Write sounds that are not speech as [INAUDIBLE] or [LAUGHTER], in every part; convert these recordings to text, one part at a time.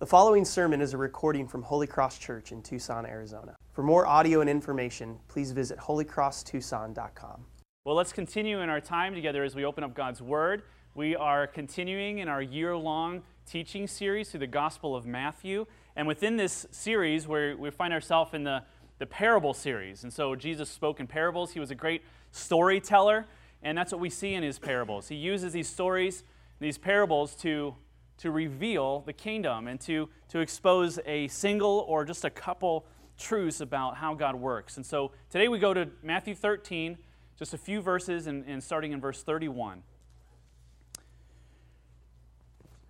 The following sermon is a recording from Holy Cross Church in Tucson, Arizona. For more audio and information, please visit holycrosstucson.com. Well, let's continue in our time together as we open up God's Word. We are continuing in our year long teaching series through the Gospel of Matthew. And within this series, where we find ourselves in the, the parable series. And so Jesus spoke in parables. He was a great storyteller, and that's what we see in his parables. He uses these stories, these parables, to to reveal the kingdom and to, to expose a single or just a couple truths about how God works. And so today we go to Matthew 13, just a few verses, and, and starting in verse 31.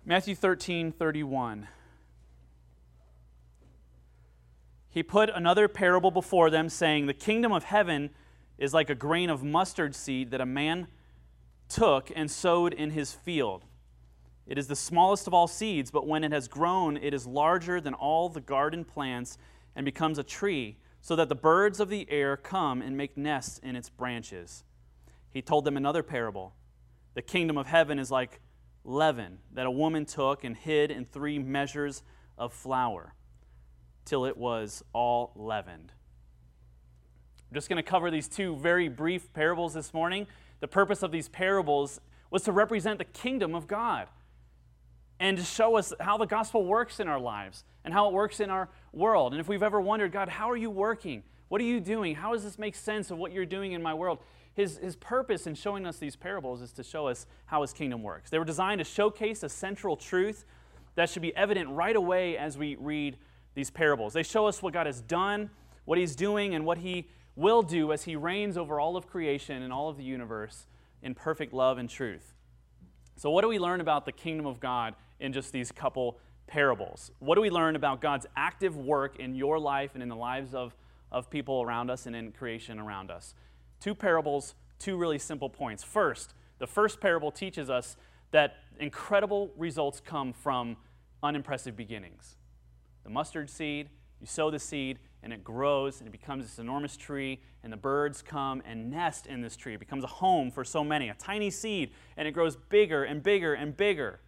Matthew 13, 31. He put another parable before them, saying, The kingdom of heaven is like a grain of mustard seed that a man took and sowed in his field. It is the smallest of all seeds, but when it has grown, it is larger than all the garden plants and becomes a tree, so that the birds of the air come and make nests in its branches. He told them another parable. The kingdom of heaven is like leaven that a woman took and hid in three measures of flour till it was all leavened. I'm just going to cover these two very brief parables this morning. The purpose of these parables was to represent the kingdom of God and to show us how the gospel works in our lives and how it works in our world. And if we've ever wondered, God, how are you working? What are you doing? How does this make sense of what you're doing in my world? His, his purpose in showing us these parables is to show us how his kingdom works. They were designed to showcase a central truth that should be evident right away as we read these parables. They show us what God has done, what he's doing, and what he will do as he reigns over all of creation and all of the universe in perfect love and truth. So, what do we learn about the kingdom of God in just these couple parables. What do we learn about God's active work in your life and in the lives of, of people around us and in creation around us? Two parables, two really simple points. First, the first parable teaches us that incredible results come from unimpressive beginnings. The mustard seed, you sow the seed, and it grows and it becomes this enormous tree, and the birds come and nest in this tree. It becomes a home for so many. A tiny seed, and it grows bigger and bigger and bigger.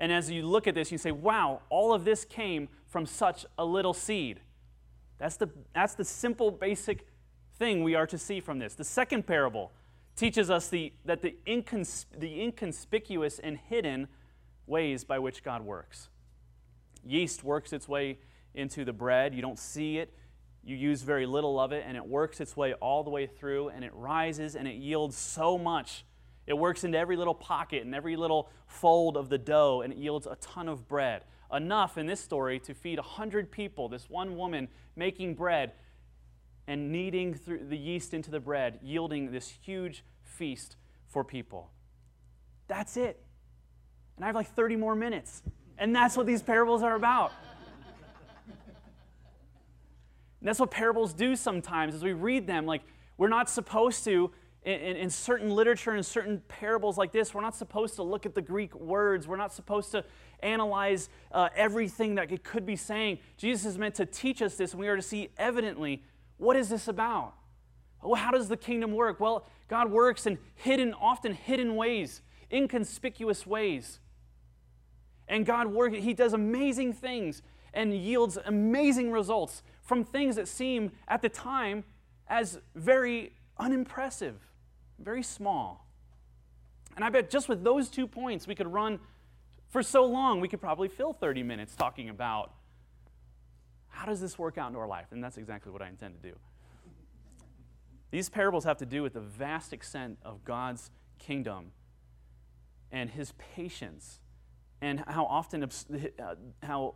And as you look at this, you say, wow, all of this came from such a little seed. That's the, that's the simple, basic thing we are to see from this. The second parable teaches us the, that the, incons- the inconspicuous and hidden ways by which God works. Yeast works its way into the bread. You don't see it, you use very little of it, and it works its way all the way through, and it rises and it yields so much it works into every little pocket and every little fold of the dough, and it yields a ton of bread. Enough in this story to feed 100 people. This one woman making bread and kneading through the yeast into the bread, yielding this huge feast for people. That's it. And I have like 30 more minutes. And that's what these parables are about. And that's what parables do sometimes as we read them. Like, we're not supposed to in, in, certain literature and certain parables like this, we're not supposed to look at the Greek words. We're not supposed to analyze uh, everything that it could be saying. Jesus is meant to teach us this, and we are to see evidently what is this about? Well, how does the kingdom work? Well, God works in hidden, often hidden ways, inconspicuous ways. And God works, He does amazing things and yields amazing results from things that seem at the time as very unimpressive very small. And I bet just with those two points, we could run for so long, we could probably fill 30 minutes talking about how does this work out into our life? And that's exactly what I intend to do. These parables have to do with the vast extent of God's kingdom and his patience and how often uh, how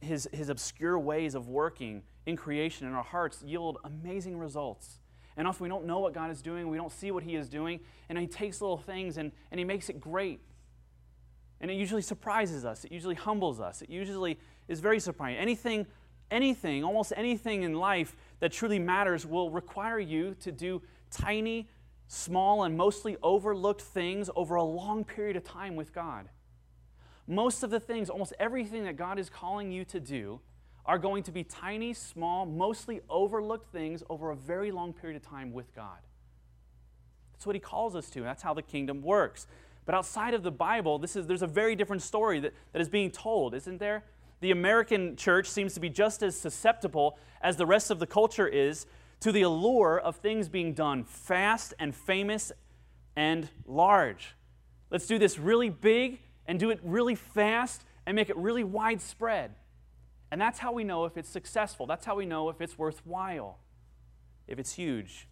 his, his obscure ways of working in creation in our hearts yield amazing results. And often we don't know what God is doing, we don't see what He is doing, and He takes little things and, and He makes it great. And it usually surprises us, it usually humbles us, it usually is very surprising. Anything, anything, almost anything in life that truly matters will require you to do tiny, small, and mostly overlooked things over a long period of time with God. Most of the things, almost everything that God is calling you to do, are going to be tiny, small, mostly overlooked things over a very long period of time with God. That's what he calls us to. That's how the kingdom works. But outside of the Bible, this is, there's a very different story that, that is being told, isn't there? The American church seems to be just as susceptible as the rest of the culture is to the allure of things being done fast and famous and large. Let's do this really big and do it really fast and make it really widespread. And that's how we know if it's successful. That's how we know if it's worthwhile, if it's huge.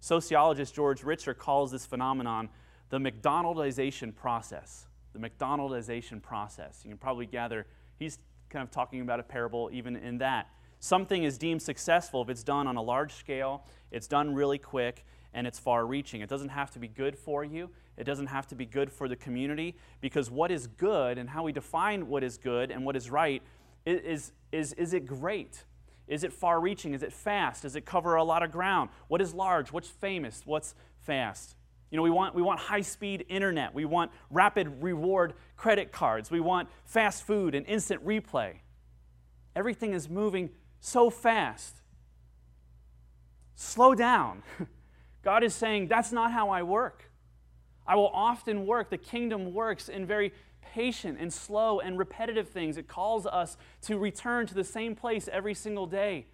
Sociologist George Ritzer calls this phenomenon the McDonaldization process. The McDonaldization process. You can probably gather he's kind of talking about a parable even in that. Something is deemed successful if it's done on a large scale, it's done really quick, and it's far reaching. It doesn't have to be good for you, it doesn't have to be good for the community, because what is good and how we define what is good and what is right is, is, is it great? Is it far reaching? Is it fast? Does it cover a lot of ground? What is large? What's famous? What's fast? You know, we want, we want high speed internet. We want rapid reward credit cards. We want fast food and instant replay. Everything is moving so fast. Slow down. [LAUGHS] God is saying, That's not how I work. I will often work. The kingdom works in very patient and slow and repetitive things. It calls us to return to the same place every single day,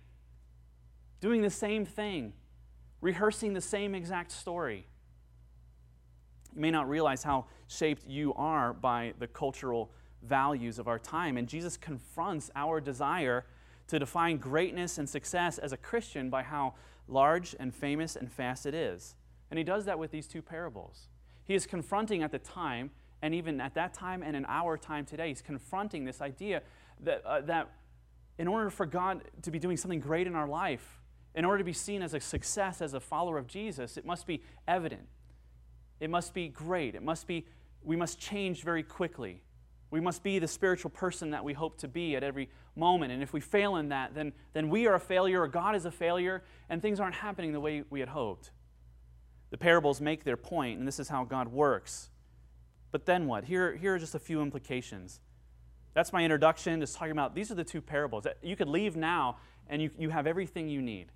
doing the same thing, rehearsing the same exact story. You may not realize how shaped you are by the cultural values of our time, and Jesus confronts our desire to define greatness and success as a Christian by how large and famous and fast it is. And he does that with these two parables. He is confronting at the time, and even at that time and in our time today, he's confronting this idea that, uh, that in order for God to be doing something great in our life, in order to be seen as a success as a follower of Jesus, it must be evident. It must be great. It must be, we must change very quickly. We must be the spiritual person that we hope to be at every moment. And if we fail in that, then, then we are a failure, or God is a failure, and things aren't happening the way we had hoped. The parables make their point, and this is how God works. But then what? Here, here are just a few implications. That's my introduction, just talking about these are the two parables. Uh, you could leave now and you, you have everything you need.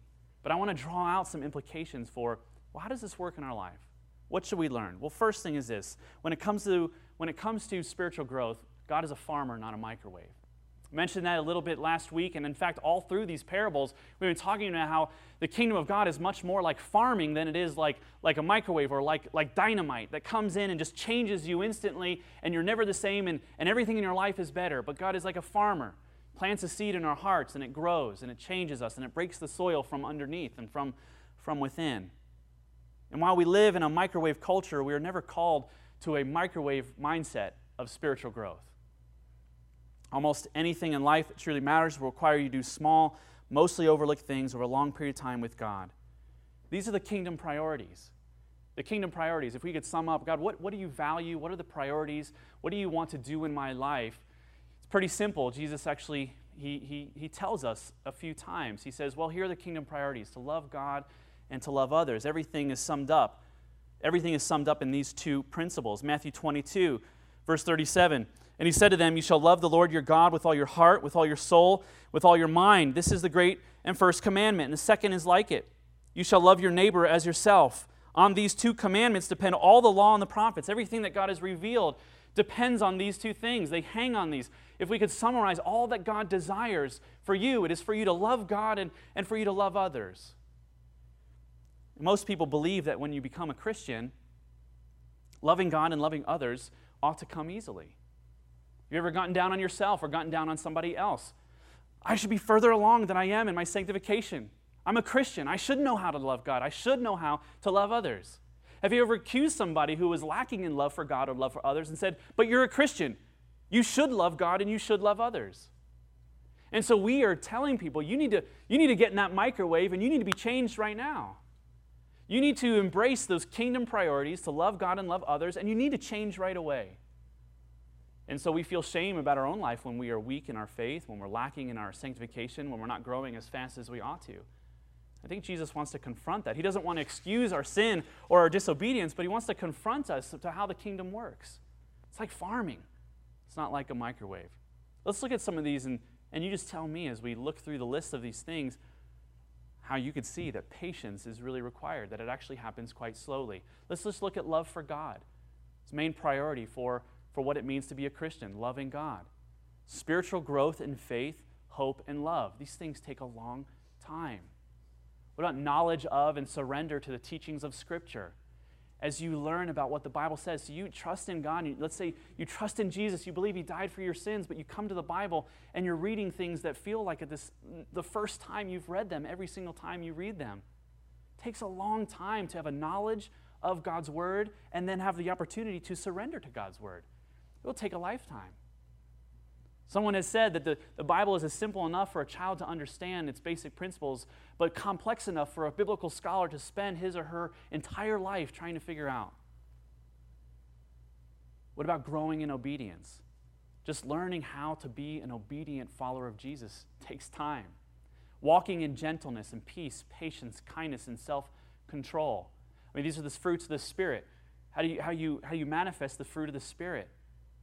But I want to draw out some implications for well, how does this work in our life? What should we learn? Well, first thing is this when it comes to, when it comes to spiritual growth, God is a farmer, not a microwave. Mentioned that a little bit last week, and in fact, all through these parables, we've been talking about how the kingdom of God is much more like farming than it is like, like a microwave or like, like dynamite that comes in and just changes you instantly, and you're never the same, and, and everything in your life is better. But God is like a farmer, plants a seed in our hearts, and it grows, and it changes us, and it breaks the soil from underneath and from, from within. And while we live in a microwave culture, we are never called to a microwave mindset of spiritual growth. Almost anything in life that truly matters will require you to do small, mostly overlooked things over a long period of time with God. These are the kingdom priorities. The kingdom priorities. If we could sum up, God, what, what do you value? What are the priorities? What do you want to do in my life? It's pretty simple. Jesus actually, he, he, he tells us a few times. He says, well, here are the kingdom priorities to love God and to love others. Everything is summed up. Everything is summed up in these two principles. Matthew 22, verse 37. And he said to them, You shall love the Lord your God with all your heart, with all your soul, with all your mind. This is the great and first commandment. And the second is like it You shall love your neighbor as yourself. On these two commandments depend all the law and the prophets. Everything that God has revealed depends on these two things. They hang on these. If we could summarize all that God desires for you, it is for you to love God and, and for you to love others. Most people believe that when you become a Christian, loving God and loving others ought to come easily. You ever gotten down on yourself or gotten down on somebody else? I should be further along than I am in my sanctification. I'm a Christian. I should know how to love God. I should know how to love others. Have you ever accused somebody who was lacking in love for God or love for others and said, But you're a Christian. You should love God and you should love others. And so we are telling people you need to, you need to get in that microwave and you need to be changed right now. You need to embrace those kingdom priorities to love God and love others, and you need to change right away. And so we feel shame about our own life when we are weak in our faith, when we're lacking in our sanctification, when we're not growing as fast as we ought to. I think Jesus wants to confront that. He doesn't want to excuse our sin or our disobedience, but he wants to confront us to how the kingdom works. It's like farming, it's not like a microwave. Let's look at some of these, and, and you just tell me as we look through the list of these things how you could see that patience is really required, that it actually happens quite slowly. Let's just look at love for God. It's main priority for, for what it means to be a Christian, loving God. Spiritual growth in faith, hope, and love. These things take a long time. What about knowledge of and surrender to the teachings of Scripture? As you learn about what the Bible says, so you trust in God. let's say you trust in Jesus, you believe He died for your sins, but you come to the Bible and you're reading things that feel like this, the first time you've read them, every single time you read them. It takes a long time to have a knowledge of God's Word and then have the opportunity to surrender to God's Word. It will take a lifetime. Someone has said that the, the Bible is as simple enough for a child to understand its basic principles, but complex enough for a biblical scholar to spend his or her entire life trying to figure out. What about growing in obedience? Just learning how to be an obedient follower of Jesus takes time. Walking in gentleness and peace, patience, kindness, and self control. I mean, these are the fruits of the Spirit. How do you, how you, how you manifest the fruit of the Spirit?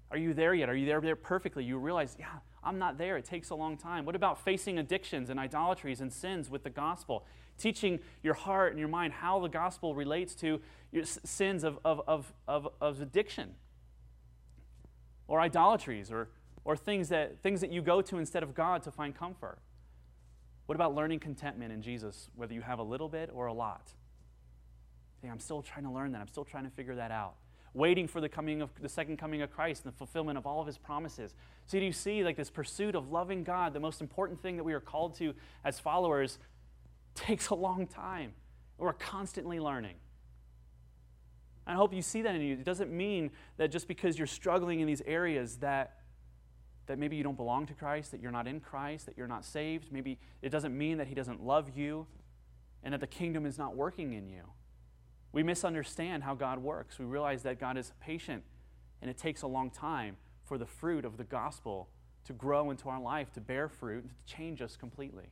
Are you there yet? Are you there, there perfectly? You realize, yeah, I'm not there. It takes a long time. What about facing addictions and idolatries and sins with the gospel? Teaching your heart and your mind how the gospel relates to your sins of, of, of, of, of addiction or idolatries or, or things, that, things that you go to instead of God to find comfort. What about learning contentment in Jesus, whether you have a little bit or a lot? Hey, I'm still trying to learn that. I'm still trying to figure that out waiting for the coming of the second coming of Christ and the fulfillment of all of his promises. So do you see like this pursuit of loving God, the most important thing that we are called to as followers, takes a long time. We're constantly learning. I hope you see that in you. It doesn't mean that just because you're struggling in these areas that that maybe you don't belong to Christ, that you're not in Christ, that you're not saved. Maybe it doesn't mean that he doesn't love you and that the kingdom is not working in you. We misunderstand how God works. We realize that God is patient and it takes a long time for the fruit of the gospel to grow into our life, to bear fruit, and to change us completely.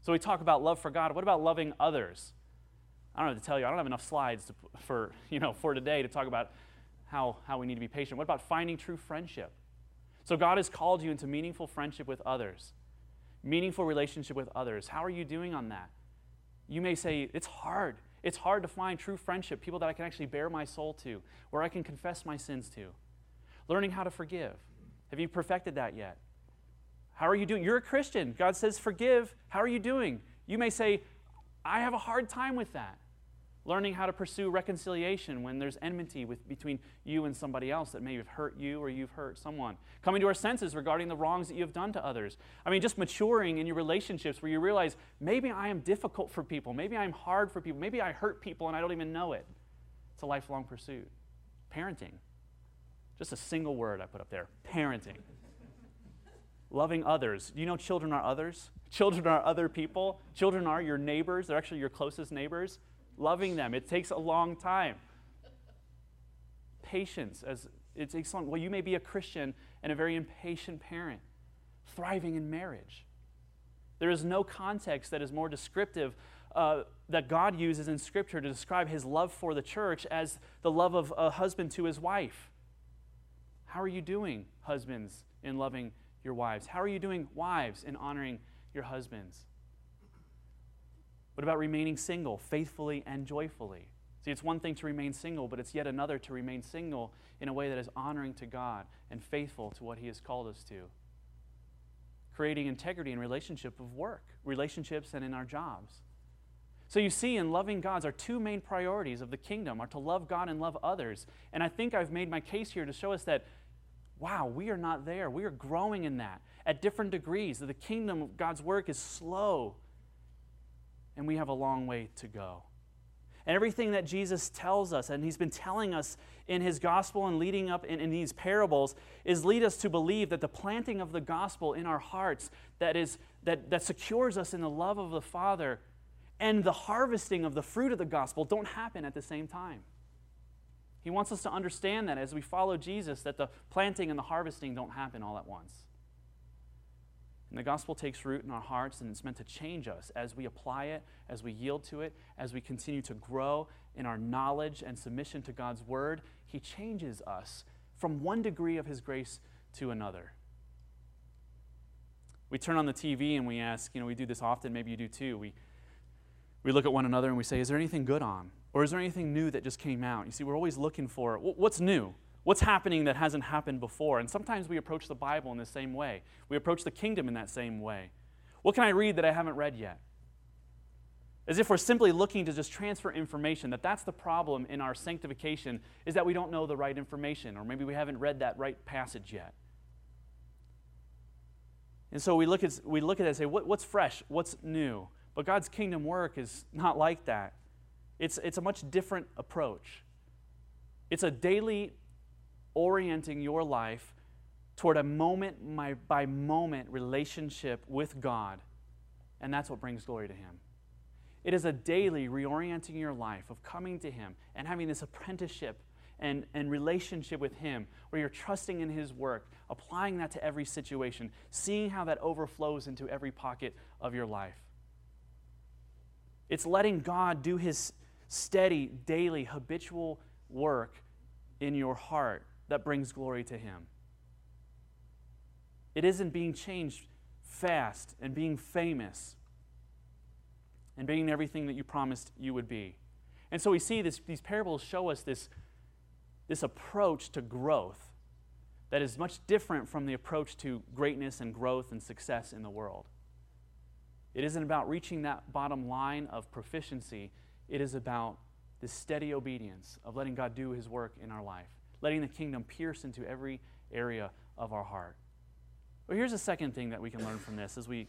So we talk about love for God. What about loving others? I don't know to tell you, I don't have enough slides to, for, you know, for today to talk about how, how we need to be patient. What about finding true friendship? So God has called you into meaningful friendship with others, meaningful relationship with others. How are you doing on that? You may say, it's hard. It's hard to find true friendship, people that I can actually bare my soul to, where I can confess my sins to. Learning how to forgive. Have you perfected that yet? How are you doing? You're a Christian. God says forgive. How are you doing? You may say, I have a hard time with that learning how to pursue reconciliation when there's enmity with, between you and somebody else that may have hurt you or you've hurt someone. Coming to our senses regarding the wrongs that you have done to others. I mean, just maturing in your relationships where you realize maybe I am difficult for people, maybe I'm hard for people, maybe I hurt people and I don't even know it. It's a lifelong pursuit. Parenting. Just a single word I put up there parenting. [LAUGHS] Loving others. You know children are others? Children are other people. Children are your neighbors. They're actually your closest neighbors loving them. It takes a long time. Patience, as it takes long. Well, you may be a Christian and a very impatient parent, thriving in marriage. There is no context that is more descriptive uh, that God uses in Scripture to describe his love for the church as the love of a husband to his wife. How are you doing, husbands, in loving your wives? How are you doing, wives, in honoring your husbands? What about remaining single faithfully and joyfully? See, it's one thing to remain single, but it's yet another to remain single in a way that is honoring to God and faithful to what He has called us to. Creating integrity in relationship of work, relationships, and in our jobs. So you see, in loving God's, our two main priorities of the kingdom are to love God and love others. And I think I've made my case here to show us that, wow, we are not there. We are growing in that at different degrees. That the kingdom of God's work is slow and we have a long way to go. And everything that Jesus tells us, and he's been telling us in his gospel and leading up in, in, these parables, is lead us to believe that the planting of the gospel in our hearts that, is, that, that secures us in the love of the Father and the harvesting of the fruit of the gospel don't happen at the same time. He wants us to understand that as we follow Jesus, that the planting and the harvesting don't happen all at once. And the gospel takes root in our hearts and it's meant to change us as we apply it, as we yield to it, as we continue to grow in our knowledge and submission to God's word. He changes us from one degree of his grace to another. We turn on the TV and we ask, you know, we do this often, maybe you do too. We, we look at one another and we say, Is there anything good on? Or is there anything new that just came out? You see, we're always looking for what's new? What's happening that hasn't happened before? And sometimes we approach the Bible in the same way. We approach the kingdom in that same way. What can I read that I haven't read yet? As if we're simply looking to just transfer information, that that's the problem in our sanctification, is that we don't know the right information, or maybe we haven't read that right passage yet. And so we look at, we look at it and say, what, what's fresh? What's new? But God's kingdom work is not like that. It's, it's a much different approach. It's a daily orienting your life toward a moment by moment relationship with God. And that's what brings glory to Him. It is a daily reorienting your life of coming to Him and having this apprenticeship and, and relationship with Him where you're trusting in His work, applying that to every situation, seeing how that overflows into every pocket of your life. It's letting God do His steady, daily, habitual work in your heart that brings glory to Him. It isn't being changed fast and being famous and being everything that you promised you would be. And so we see this, these parables show us this, this approach to growth that is much different from the approach to greatness and growth and success in the world. It isn't about reaching that bottom line of proficiency, it is about the steady obedience of letting God do His work in our life, letting the kingdom pierce into every area of our heart. Well, here's a second thing that we can learn from this as we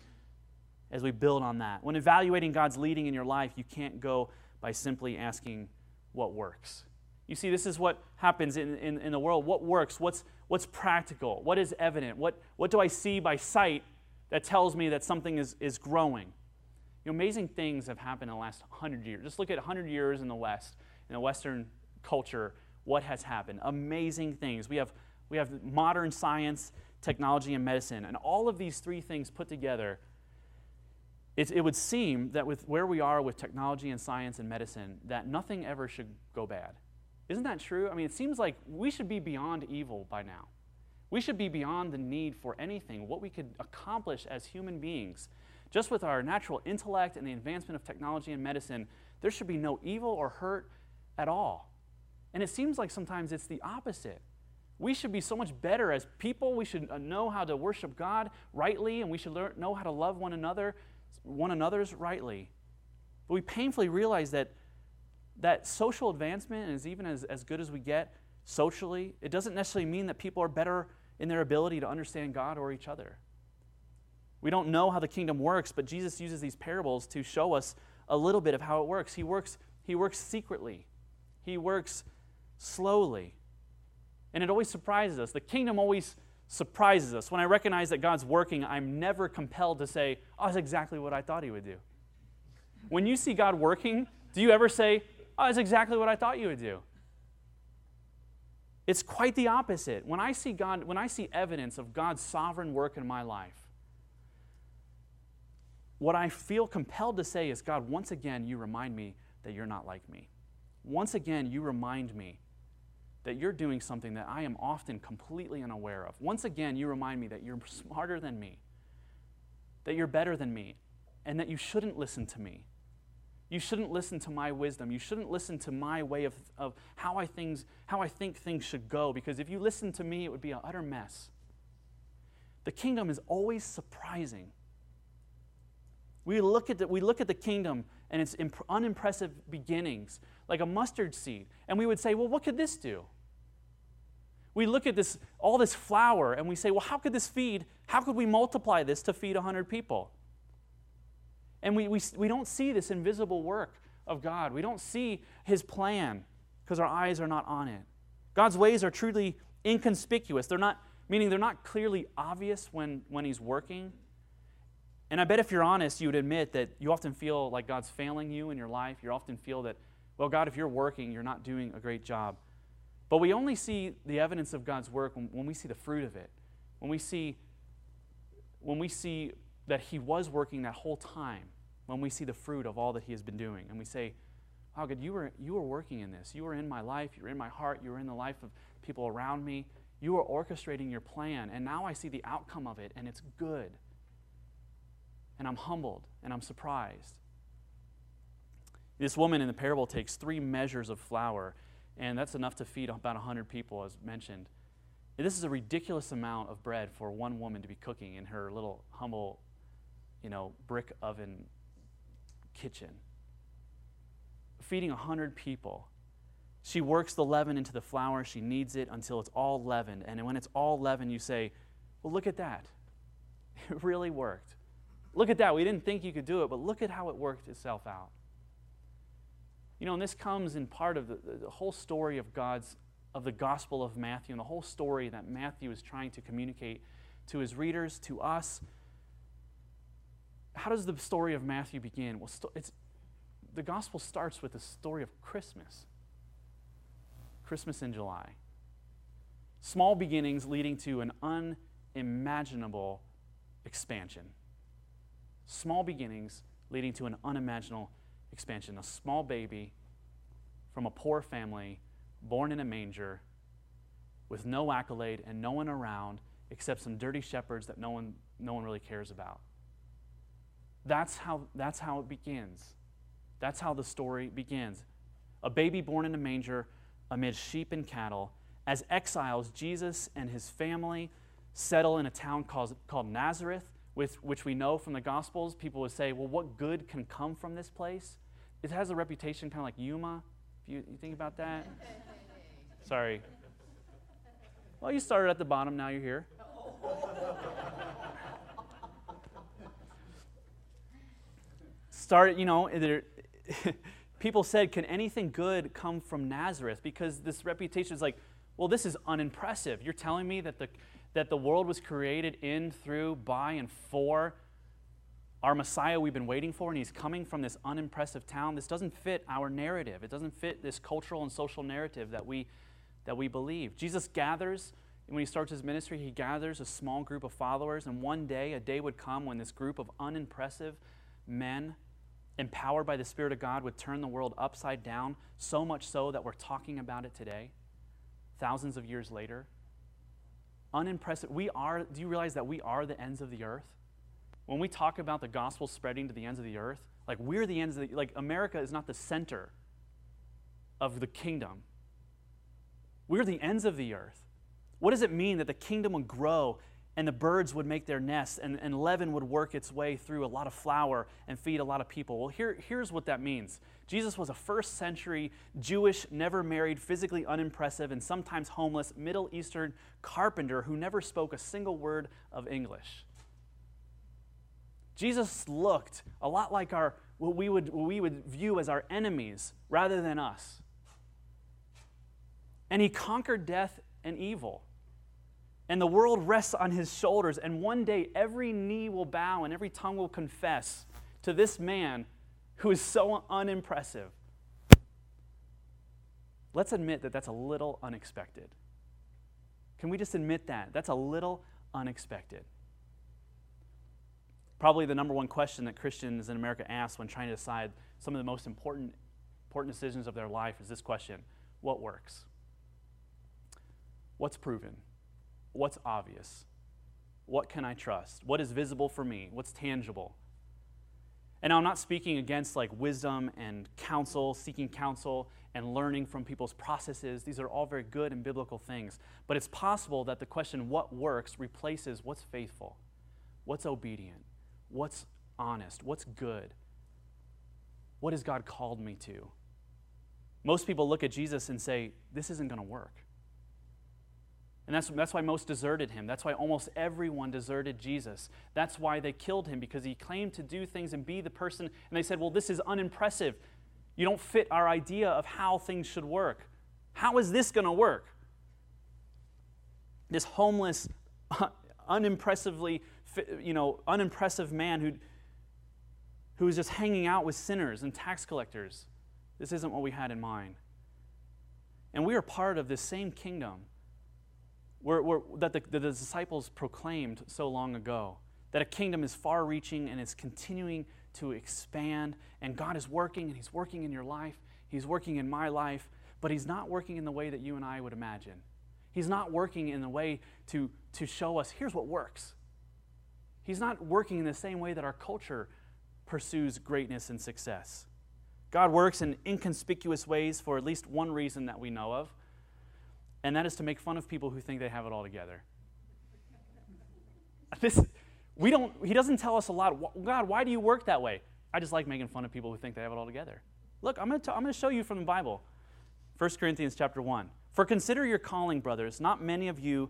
as we build on that. When evaluating God's leading in your life, you can't go by simply asking what works. You see, this is what happens in, in, in, the world. What works? What's, what's practical? What is evident? What, what do I see by sight that tells me that something is, is growing? You know, amazing things have happened in the last 100 years. Just look at 100 years in the West, in the Western culture, what has happened. Amazing things. We have, we have modern science, technology, and medicine. And all of these three things put together it, it would seem that with where we are with technology and science and medicine, that nothing ever should go bad. Isn't that true? I mean, it seems like we should be beyond evil by now. We should be beyond the need for anything, what we could accomplish as human beings. Just with our natural intellect and the advancement of technology and medicine, there should be no evil or hurt at all. And it seems like sometimes it's the opposite. We should be so much better as people. We should uh, know how to worship God rightly, and we should learn, know how to love one another one another's rightly. But we painfully realize that that social advancement is even as, as good as we get socially, it doesn't necessarily mean that people are better in their ability to understand God or each other. We don't know how the kingdom works, but Jesus uses these parables to show us a little bit of how it works. He works, he works secretly, he works slowly. And it always surprises us. The kingdom always surprises us. When I recognize that God's working, I'm never compelled to say, oh, that's exactly what I thought He would do. When you see God working, do you ever say, oh, that's exactly what I thought you would do? It's quite the opposite. When I see God, when I see evidence of God's sovereign work in my life, what I feel compelled to say is, God, once again, you remind me that you're not like me. Once again, you remind me that you're doing something that I am often completely unaware of. Once again, you remind me that you're smarter than me, that you're better than me, and that you shouldn't listen to me. You shouldn't listen to my wisdom. You shouldn't listen to my way of, of how, I things, how I think things should go, because if you listen to me, it would be an utter mess. The kingdom is always surprising. We look at the, we look at the kingdom and its imp- unimpressive beginnings, like a mustard seed, and we would say, well, what could this do? We look at this, all this flour and we say, well, how could this feed, how could we multiply this to feed 100 people? And we, we, we don't see this invisible work of God. We don't see his plan because our eyes are not on it. God's ways are truly inconspicuous. They're not, meaning they're not clearly obvious when, when he's working. And I bet if you're honest, you would admit that you often feel like God's failing you in your life. You often feel that, well, God, if you're working, you're not doing a great job. But we only see the evidence of God's work when, when we see the fruit of it, when we see, when we see that He was working that whole time, when we see the fruit of all that He has been doing, and we say, "How good you were! You were working in this. You were in my life. You were in my heart. You were in the life of people around me. You were orchestrating your plan, and now I see the outcome of it, and it's good. And I'm humbled and I'm surprised." This woman in the parable takes three measures of flour, and that's enough to feed about 100 people, as mentioned. This is a ridiculous amount of bread for one woman to be cooking in her little humble, you know, brick oven kitchen. Feeding 100 people. She works the leaven into the flour. She kneads it until it's all leavened. And when it's all leavened, you say, Well, look at that. [LAUGHS] It really worked. Look at that. We didn't think you could do it, but look at how it worked itself out. You know, and this comes in part of the, the whole story of God's, of the Gospel of Matthew, and the whole story that Matthew is trying to communicate to his readers, to us. How does the story of Matthew begin? Well, it's, the Gospel starts with the story of Christmas. Christmas in July. Small beginnings leading to an unimaginable expansion. Small beginnings leading to an unimaginable expansion. A small baby from a poor family, born in a manger, with no accolade and no one around except some dirty shepherds that no one, no one really cares about. That's how, that's how it begins. That's how the story begins. A baby born in a manger amid sheep and cattle. As exiles, Jesus and his family settle in a town called, called Nazareth, with, which we know from the Gospels. People would say, well, what good can come from this place? It has a reputation kind of like Yuma. If you, you think about that. [LAUGHS] Sorry. Well, you started at the bottom, now you're here. Started, you know, [LAUGHS] people said, Can anything good come from Nazareth? Because this reputation is like, well, this is unimpressive. You're telling me that the, that the world was created in, through, by, and for our Messiah we've been waiting for, and he's coming from this unimpressive town. This doesn't fit our narrative. It doesn't fit this cultural and social narrative that we, that we believe. Jesus gathers, and when he starts his ministry, he gathers a small group of followers, and one day, a day would come when this group of unimpressive men, empowered by the Spirit of God, would turn the world upside down, so much so that we're talking about it today, thousands of years later unimpressive. We are, do you realize that we are the ends of the earth? When we talk about the gospel spreading to the ends of the earth, like we're the ends of the, like America is not the center of the kingdom. We're the ends of the earth. What does it mean that the kingdom would grow and the birds would make their nests and, and leaven would work its way through a lot of flour and feed a lot of people? Well, here, here's what that means Jesus was a first century Jewish, never married, physically unimpressive, and sometimes homeless Middle Eastern carpenter who never spoke a single word of English. Jesus looked a lot like our, what, we would, what we would view as our enemies rather than us. And he conquered death and evil. And the world rests on his shoulders. And one day, every knee will bow and every tongue will confess to this man who is so unimpressive. Let's admit that that's a little unexpected. Can we just admit that? That's a little unexpected. Probably the number one question that Christians in America ask when trying to decide some of the most important, important decisions of their life is this question What works? What's proven? What's obvious? What can I trust? What is visible for me? What's tangible? And I'm not speaking against like wisdom and counsel, seeking counsel and learning from people's processes. These are all very good and biblical things. But it's possible that the question, what works, replaces what's faithful, what's obedient, what's honest, what's good. What has God called me to? Most people look at Jesus and say, this isn't going to work. And that's, that's why most deserted him. That's why almost everyone deserted Jesus. That's why they killed him, because he claimed to do things and be the person. And they said, Well, this is unimpressive. You don't fit our idea of how things should work. How is this going to work? This homeless, [LAUGHS] unimpressively, you know, unimpressive man who, who was just hanging out with sinners and tax collectors. This isn't what we had in mind. And we are part of this same kingdom we're, we're, that the, the disciples proclaimed so long ago that a kingdom is far reaching and is continuing to expand, and God is working, and He's working in your life, He's working in my life, but He's not working in the way that you and I would imagine. He's not working in the way to, to show us here's what works. He's not working in the same way that our culture pursues greatness and success. God works in inconspicuous ways for at least one reason that we know of, and that is to make fun of people who think they have it all together. [LAUGHS] This, we don't, he doesn't tell us a lot. God, why do you work that way? I just like making fun of people who think they have it all together. Look, I'm going to I'm going to show you from the Bible. 1 Corinthians chapter 1. For consider your calling, brothers. Not many of you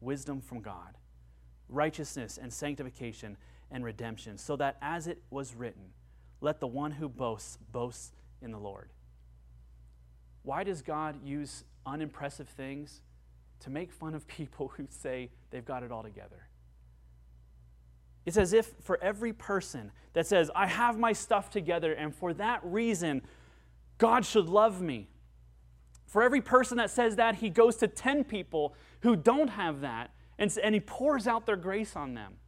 wisdom from God, righteousness and sanctification and redemption, so that as it was written, let the one who boasts boast in the Lord. Why does God use unimpressive things to make fun of [LAUGHS] people who say they've got it all together? It's as if for every person that says, I have my stuff together, and for that reason, God should love me. For every person that says that, he goes to 10 people who don't have that, and, and he pours out their grace on them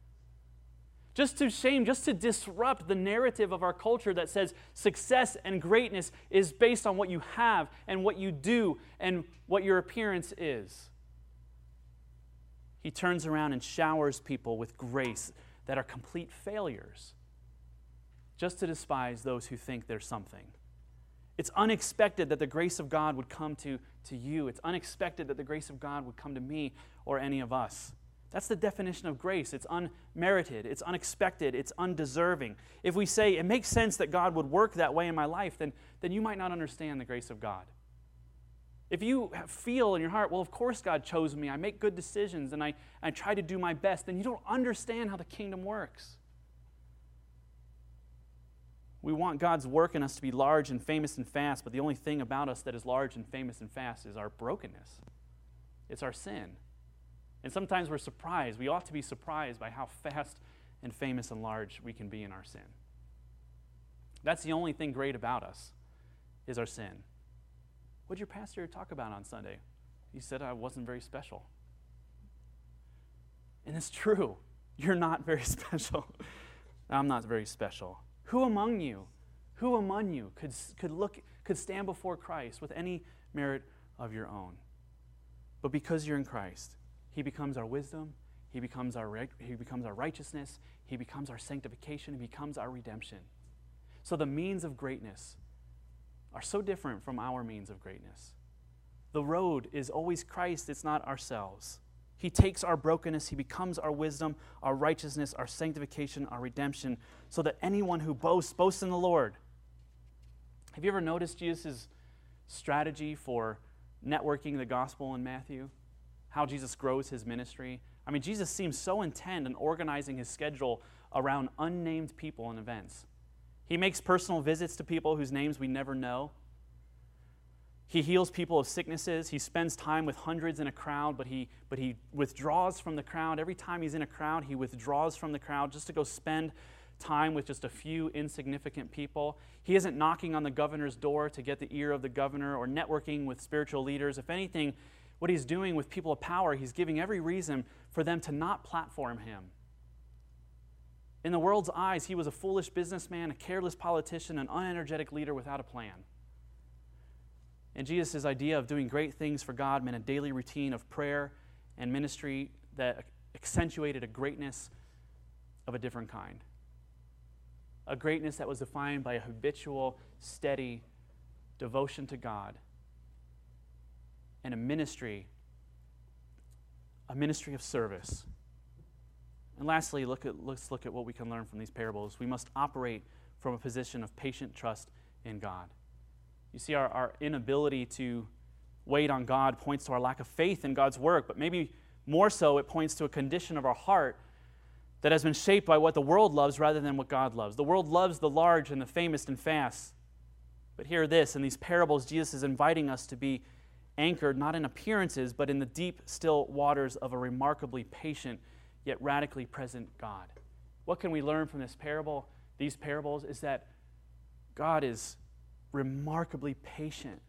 just to shame, just to disrupt the narrative of our culture that says success and greatness is based on what you have and what you do and what your appearance is. He turns around and showers people with grace that are complete failures just to despise those who think they're something. It's unexpected that the grace of God would come to, to you. It's unexpected that the grace of God would come to me or any of us. That's the definition of grace. It's unmerited, it's unexpected, it's undeserving. If we say it makes sense that God would work that way in my life, then, then you might not understand the grace of God. If you feel in your heart, well, of course God chose me, I make good decisions, and I, I try to do my best, then you don't understand how the kingdom works. We want God's work in us to be large and famous and fast, but the only thing about us that is large and famous and fast is our brokenness. It's our sin. And sometimes we're surprised. We ought to be surprised by how fast and famous and large we can be in our sin. That's the only thing great about us is our sin. What did your pastor talk about on Sunday? He said I wasn't very special. And it's true. You're not very [LAUGHS] special. I'm not very special. Who among you, who among you could, could look could stand before Christ with any merit of your own? But because you're in Christ, he becomes our wisdom. He becomes our, he becomes our righteousness. He becomes our sanctification. He becomes our redemption. So the means of greatness are so different from our means of greatness. The road is always Christ, it's not ourselves. He takes our brokenness, He becomes our wisdom, our righteousness, our sanctification, our redemption, so that anyone who boasts, boasts in the Lord. Have you ever noticed Jesus' strategy for networking the gospel in Matthew? how Jesus grows his ministry. I mean, Jesus seems so intent on organizing his schedule around unnamed people and events. He makes personal visits to people whose names we never know. He heals people of sicknesses. He spends time with hundreds in a crowd, but he, but he withdraws from the crowd. Every time he's in a crowd, he withdraws from the crowd just to go spend time with just a few insignificant people. He isn't knocking on the governor's door to get the ear of the governor or networking with spiritual leaders. If anything, what he's doing with people of power, he's giving every reason for them to not platform him. In the world's eyes, he was a foolish businessman, a careless politician, an unenergetic leader without a plan. And Jesus' idea of doing great things for God meant a daily routine of prayer and ministry that accentuated a greatness of a different kind. A greatness that was defined by a habitual, steady devotion to God and a ministry, a ministry of service. And lastly, look at, let's look at what we can learn from these parables. We must operate from a position of patient trust in God. You see, our, our inability to wait on God points to our lack of faith in God's work, but maybe more so, it points to a condition of our heart that has been shaped by what the world loves rather than what God loves. The world loves the large and the famous and fast. But hear this in these parables, Jesus is inviting us to be anchored not in appearances, but in the deep, still waters of a remarkably patient yet radically present God. What can we learn from this parable, these parables, is that God is remarkably patient.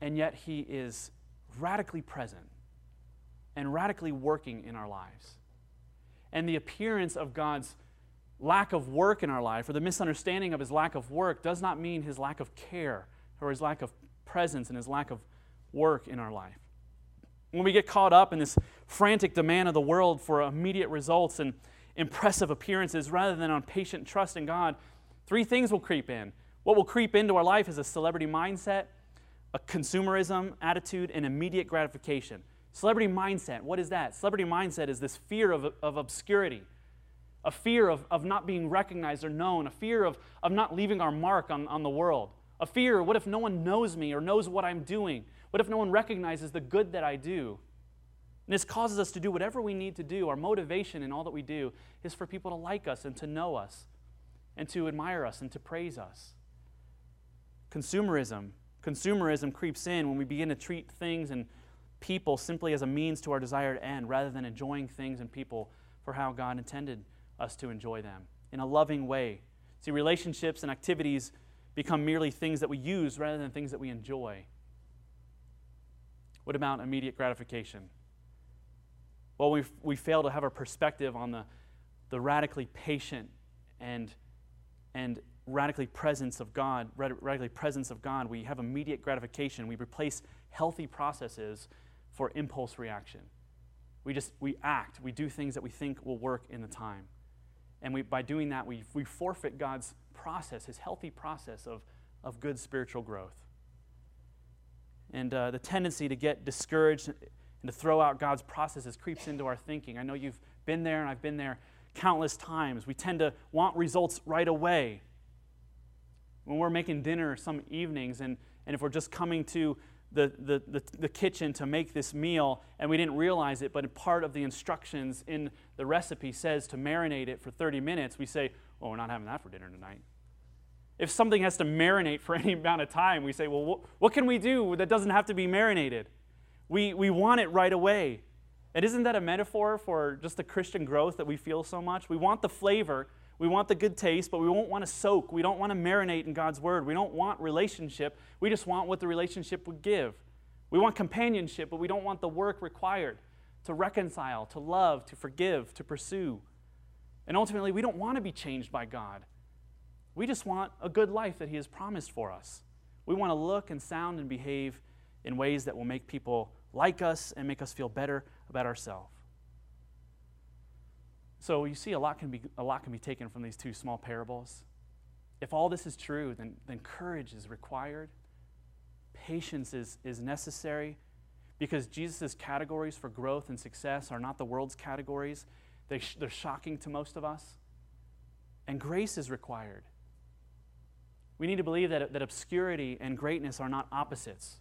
And yet, He is radically present and radically working in our lives. And the appearance of God's lack of work in our life or the misunderstanding of His lack of work does not mean His lack of care or His lack of presence and His lack of work in our life. When we get caught up in this frantic demand of the world for immediate results and impressive appearances rather than on patient trust in God, three things will creep in. What will creep into our life is a celebrity mindset, a consumerism attitude, and immediate gratification. Celebrity mindset, what is that? Celebrity mindset is this fear of, of obscurity, a fear of, of not being recognized or known, a fear of, of not leaving our mark on, on the world, a fear what if no one knows me or knows what I'm doing? What if no one recognizes the good that I do? And this causes us to do whatever we need to do. Our motivation in all that we do is for people to like us and to know us and to admire us and to praise us. Consumerism. Consumerism creeps in when we begin to treat things and people simply as a means to our desired end rather than enjoying things and people for how God intended us to enjoy them in a loving way. See, relationships and activities become merely things that we use rather than things that we enjoy. What about immediate gratification? Well, we, we fail to have a perspective on the, the radically patient and, and radically presence of God, radically presence of God. We have immediate gratification. We replace healthy processes for impulse reaction. We just we act, we do things that we think will work in the time. And we, by doing that, we, we forfeit God's process, his healthy process of, of good spiritual growth. And uh, the tendency to get discouraged and to throw out God's processes creeps into our thinking. I know you've been there, and I've been there countless times. We tend to want results right away. When we're making dinner some evenings, and, and if we're just coming to the, the, the, the, kitchen to make this meal and we didn't realize it, but part of the instructions in the recipe says to marinate it for 30 minutes, we say, well, we're not having that for dinner tonight. If something has to marinate for [LAUGHS] any amount of time, we say, well, wh- what can we do that doesn't have to be marinated? We, we want it right away. And isn't that a metaphor for just the Christian growth that we feel so much? We want the flavor, we want the good taste, but we won't want to soak. We don't want to marinate in God's word. We don't want relationship. We just want what the relationship would give. We want companionship, but we don't want the work required to reconcile, to love, to forgive, to pursue. And ultimately, we don't want to be changed by God. We just want a good life that He has promised for us. We want to look and sound and behave in ways that will make people like us and make us feel better about ourselves. So you see, a lot can be, a lot can be taken from these two small parables. If all this is true, then, then courage is required, patience is, is necessary, because Jesus' categories for growth and success are not the world's categories. They sh- they're shocking to most of us. And grace is required. We need to believe that, that obscurity and greatness are not opposites,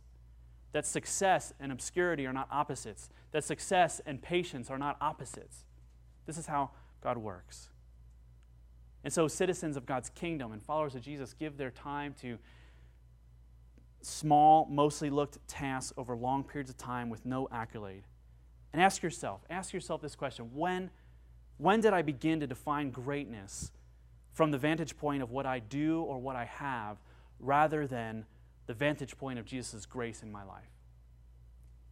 that success and obscurity are not opposites, that success and patience are not opposites. This is how God works. And so, citizens of God's kingdom and followers of Jesus give their time to small, mostly looked tasks over long periods of time with no accolade. And ask yourself, ask yourself this question when, when did I begin to define greatness from the vantage point of what I do or what I have rather than the vantage point of Jesus' grace in my life?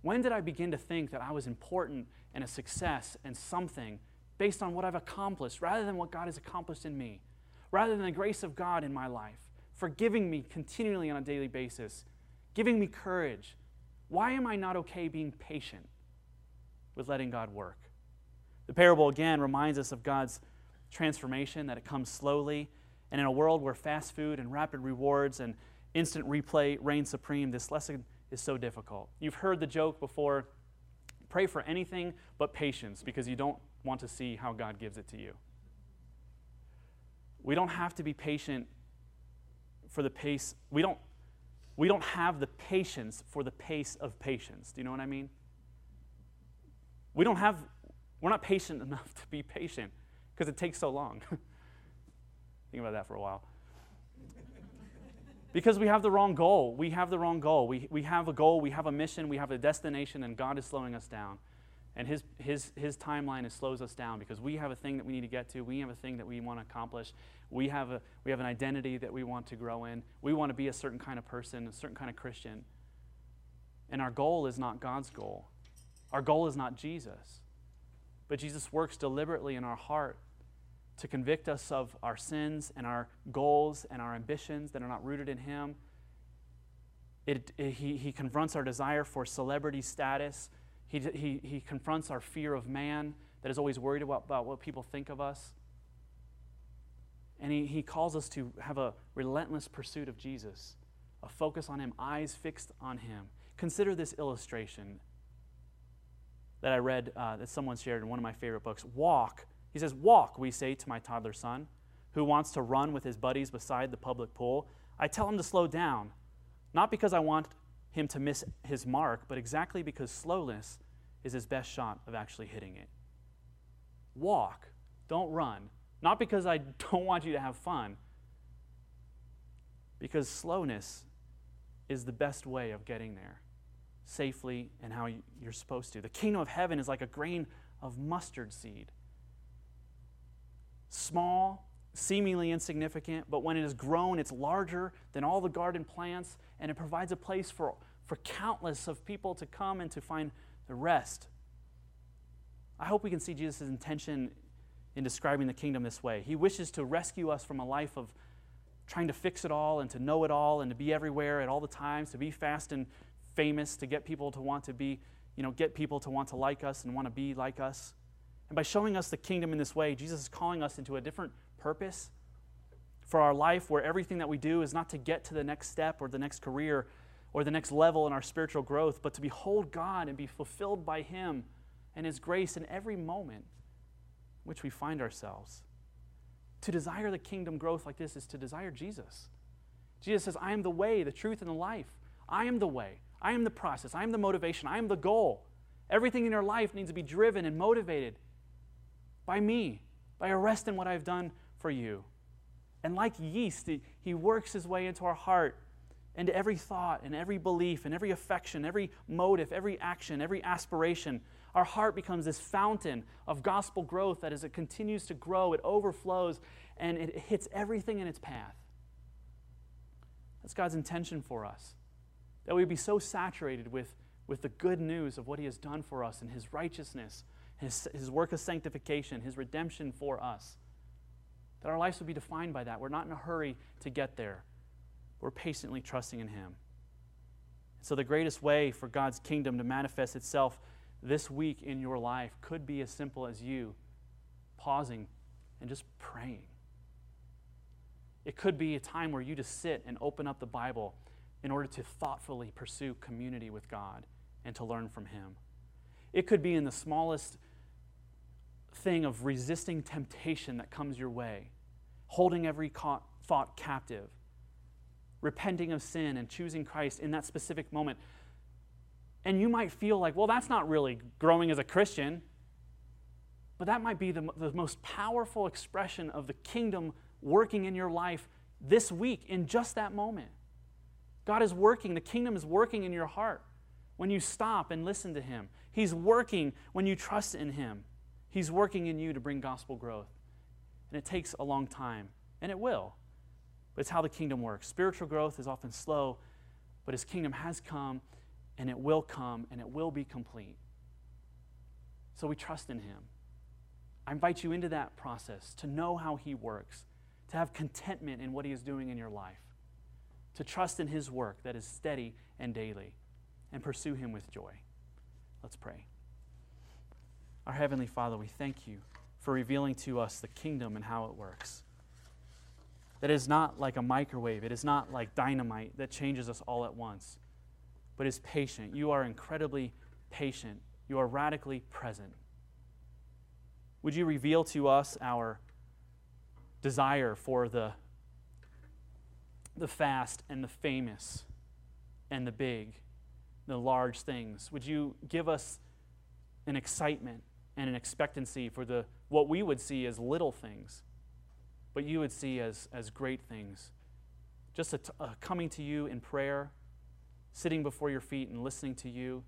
When did I begin to think that I was important and a success and something based on what I've accomplished rather than what God has accomplished in me, rather than the grace of God in my life, forgiving me continually on a daily basis, giving me courage. Why am I not okay being patient with letting God work? The parable again reminds us of God's transformation, that it comes slowly. And in a world where fast food and rapid rewards and instant replay reign supreme, this lesson is so difficult. You've heard the joke before pray for anything but patience because you don't want to see how God gives it to you. We don't have to be patient for the pace. We don't, we don't have the patience for the pace of patience. Do you know what I mean? We don't have, we're not patient [LAUGHS] enough to be patient because it takes so long. [LAUGHS] Think about that for a while. [LAUGHS] because we have the wrong goal. We have the wrong goal. We, we have a goal, we have a mission, we have a destination, and God is slowing us down And his, his, his timeline is, slows us down because we have a thing that we need to get to. We have a thing that we want to accomplish. We have, a, we have an identity that we want to grow in. We want to be a certain kind of person, a certain kind of Christian. And our goal is not God's goal. Our goal is not Jesus. But Jesus works deliberately in our heart to convict us of our sins and our goals and our ambitions that are not rooted in Him. It, it, he, he confronts our desire for celebrity status. He, he, he confronts our fear of man that is always worried about, about what people think of us. And he, he calls us to have a relentless pursuit of Jesus, a focus on Him, eyes fixed on Him. Consider this illustration that I read uh, that someone shared in one of my favorite books. Walk. He says, Walk, we say to my toddler son, who wants to run with his buddies beside the public pool. I tell him to slow down, not because I want him to miss his mark, but exactly because slowness is his best shot of actually hitting it. Walk, don't run. Not because I [LAUGHS] don't want you to have fun, because slowness is the best way of getting there safely and how you're supposed to. The kingdom of heaven is like a grain of mustard seed. Small, seemingly insignificant, but when it is grown, it's larger than all the garden plants, and it provides a place for, for countless of people to come and to find the rest. I hope we can see Jesus' intention in describing the kingdom this way. He wishes to rescue us from a life of trying to fix it all and to know it all and to be everywhere at all the times, to be fast and famous, to get people to want to be, you know, get people to want to like us and want to be like us. And by showing us the kingdom in this way, Jesus is calling us into a different purpose for our life where everything that we do is not to get to the next step or the next career or the next level in our spiritual growth, but to behold God and be fulfilled by Him and His grace in every moment in which we find ourselves. To desire the kingdom growth like this is to desire Jesus. Jesus says, I am the way, the truth, and the life. I am the way. I am the process. I am the motivation. I am the goal. Everything in your life needs to be driven and motivated by me, by a rest in what I've done for you. And like yeast, he works his way into our heart, into every thought and every belief and every affection, every motive, every action, every aspiration. Our heart becomes this fountain of gospel growth that as it continues to grow, it overflows and it hits everything in its path. That's God's intention for us that we be so saturated with, with the good news of what He has done for us and His righteousness, His, his work of sanctification, His redemption for us, that our lives would be defined by that. We're not in a hurry to get there, we're patiently trusting in Him. So, the greatest way for God's kingdom to manifest itself this week in your life could be as simple as you pausing and just praying. It could be a time where you just sit and open up the Bible in order to thoughtfully pursue community with God and to learn from Him. It could be in the smallest thing of resisting temptation that comes your way, holding every thought captive, repenting of sin and choosing Christ in that specific moment. And you might feel like, well, that's not really growing as a Christian. But that might be the, the most powerful expression of the kingdom working in your life this week in just that moment. God is working, the kingdom is working in your heart when you stop and listen to Him. He's working when you trust in Him. He's working in you to bring gospel growth. And it takes a long time, and it will. But it's how the kingdom works. Spiritual growth is often slow, but His kingdom has come, and it will come, and it will be complete. So we trust in Him. I invite you into that process to know how He works, to have contentment in what He is doing in your life to trust in His work that is steady and daily, and pursue Him with joy. Let's pray. Our Heavenly Father, we thank you for revealing to us the kingdom and how it works. That is not like a microwave, it is not like dynamite that changes us all at once, but is patient. You are incredibly patient, you are radically present. Would you reveal to us our desire for the the fast and the famous and the big, the large things? Would you give us an excitement and an expectancy for the what we would see as little things, but you would see as, as great things? Just a, a coming to you in prayer, sitting before your feet and listening to you,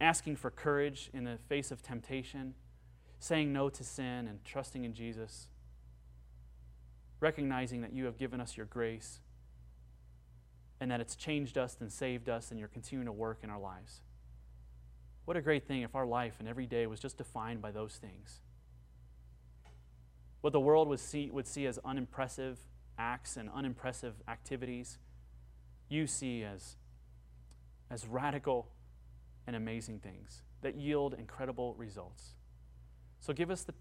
asking for courage in the face of temptation, saying no to sin and trusting in Jesus, recognizing that you have given us your grace and that it's changed us and saved us and you're continuing to work in our lives. What a great thing if our life and every day was just defined by those things. What the world would see, would see as unimpressive acts and unimpressive activities, you see as, as radical and amazing things that yield incredible results. So give us the,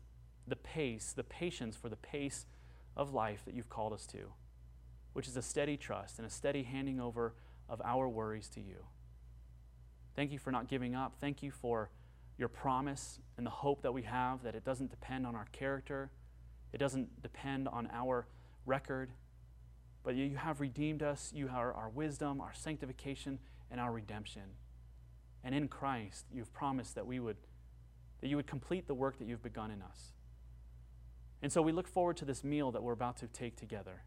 the pace, the patience for the pace of life that you've called us to, which is a steady trust and a steady handing over of our worries to you. Thank you for not giving up. Thank you for your promise and the hope that we have that it doesn't depend on our character, it doesn't depend on our record, but you have redeemed us. You are our wisdom, our sanctification, and our redemption. And in Christ, you've promised that we would that you would complete the work that you've begun in us. And so we look forward to this meal that we're about to take together.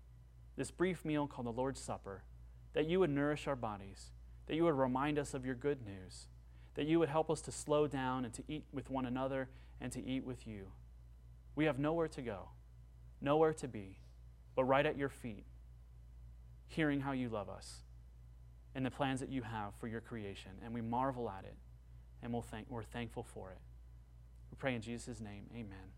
This brief meal called the Lord's Supper, that you would nourish our bodies, that you would remind us of your good news, that you would help us to slow down and to eat with one another and to eat with you. We have nowhere to go, nowhere to be, but right at your feet, hearing how you love us and the plans that you have for your creation. And we marvel at it, and we'll thank, we're thankful for it. We pray in Jesus' name, amen.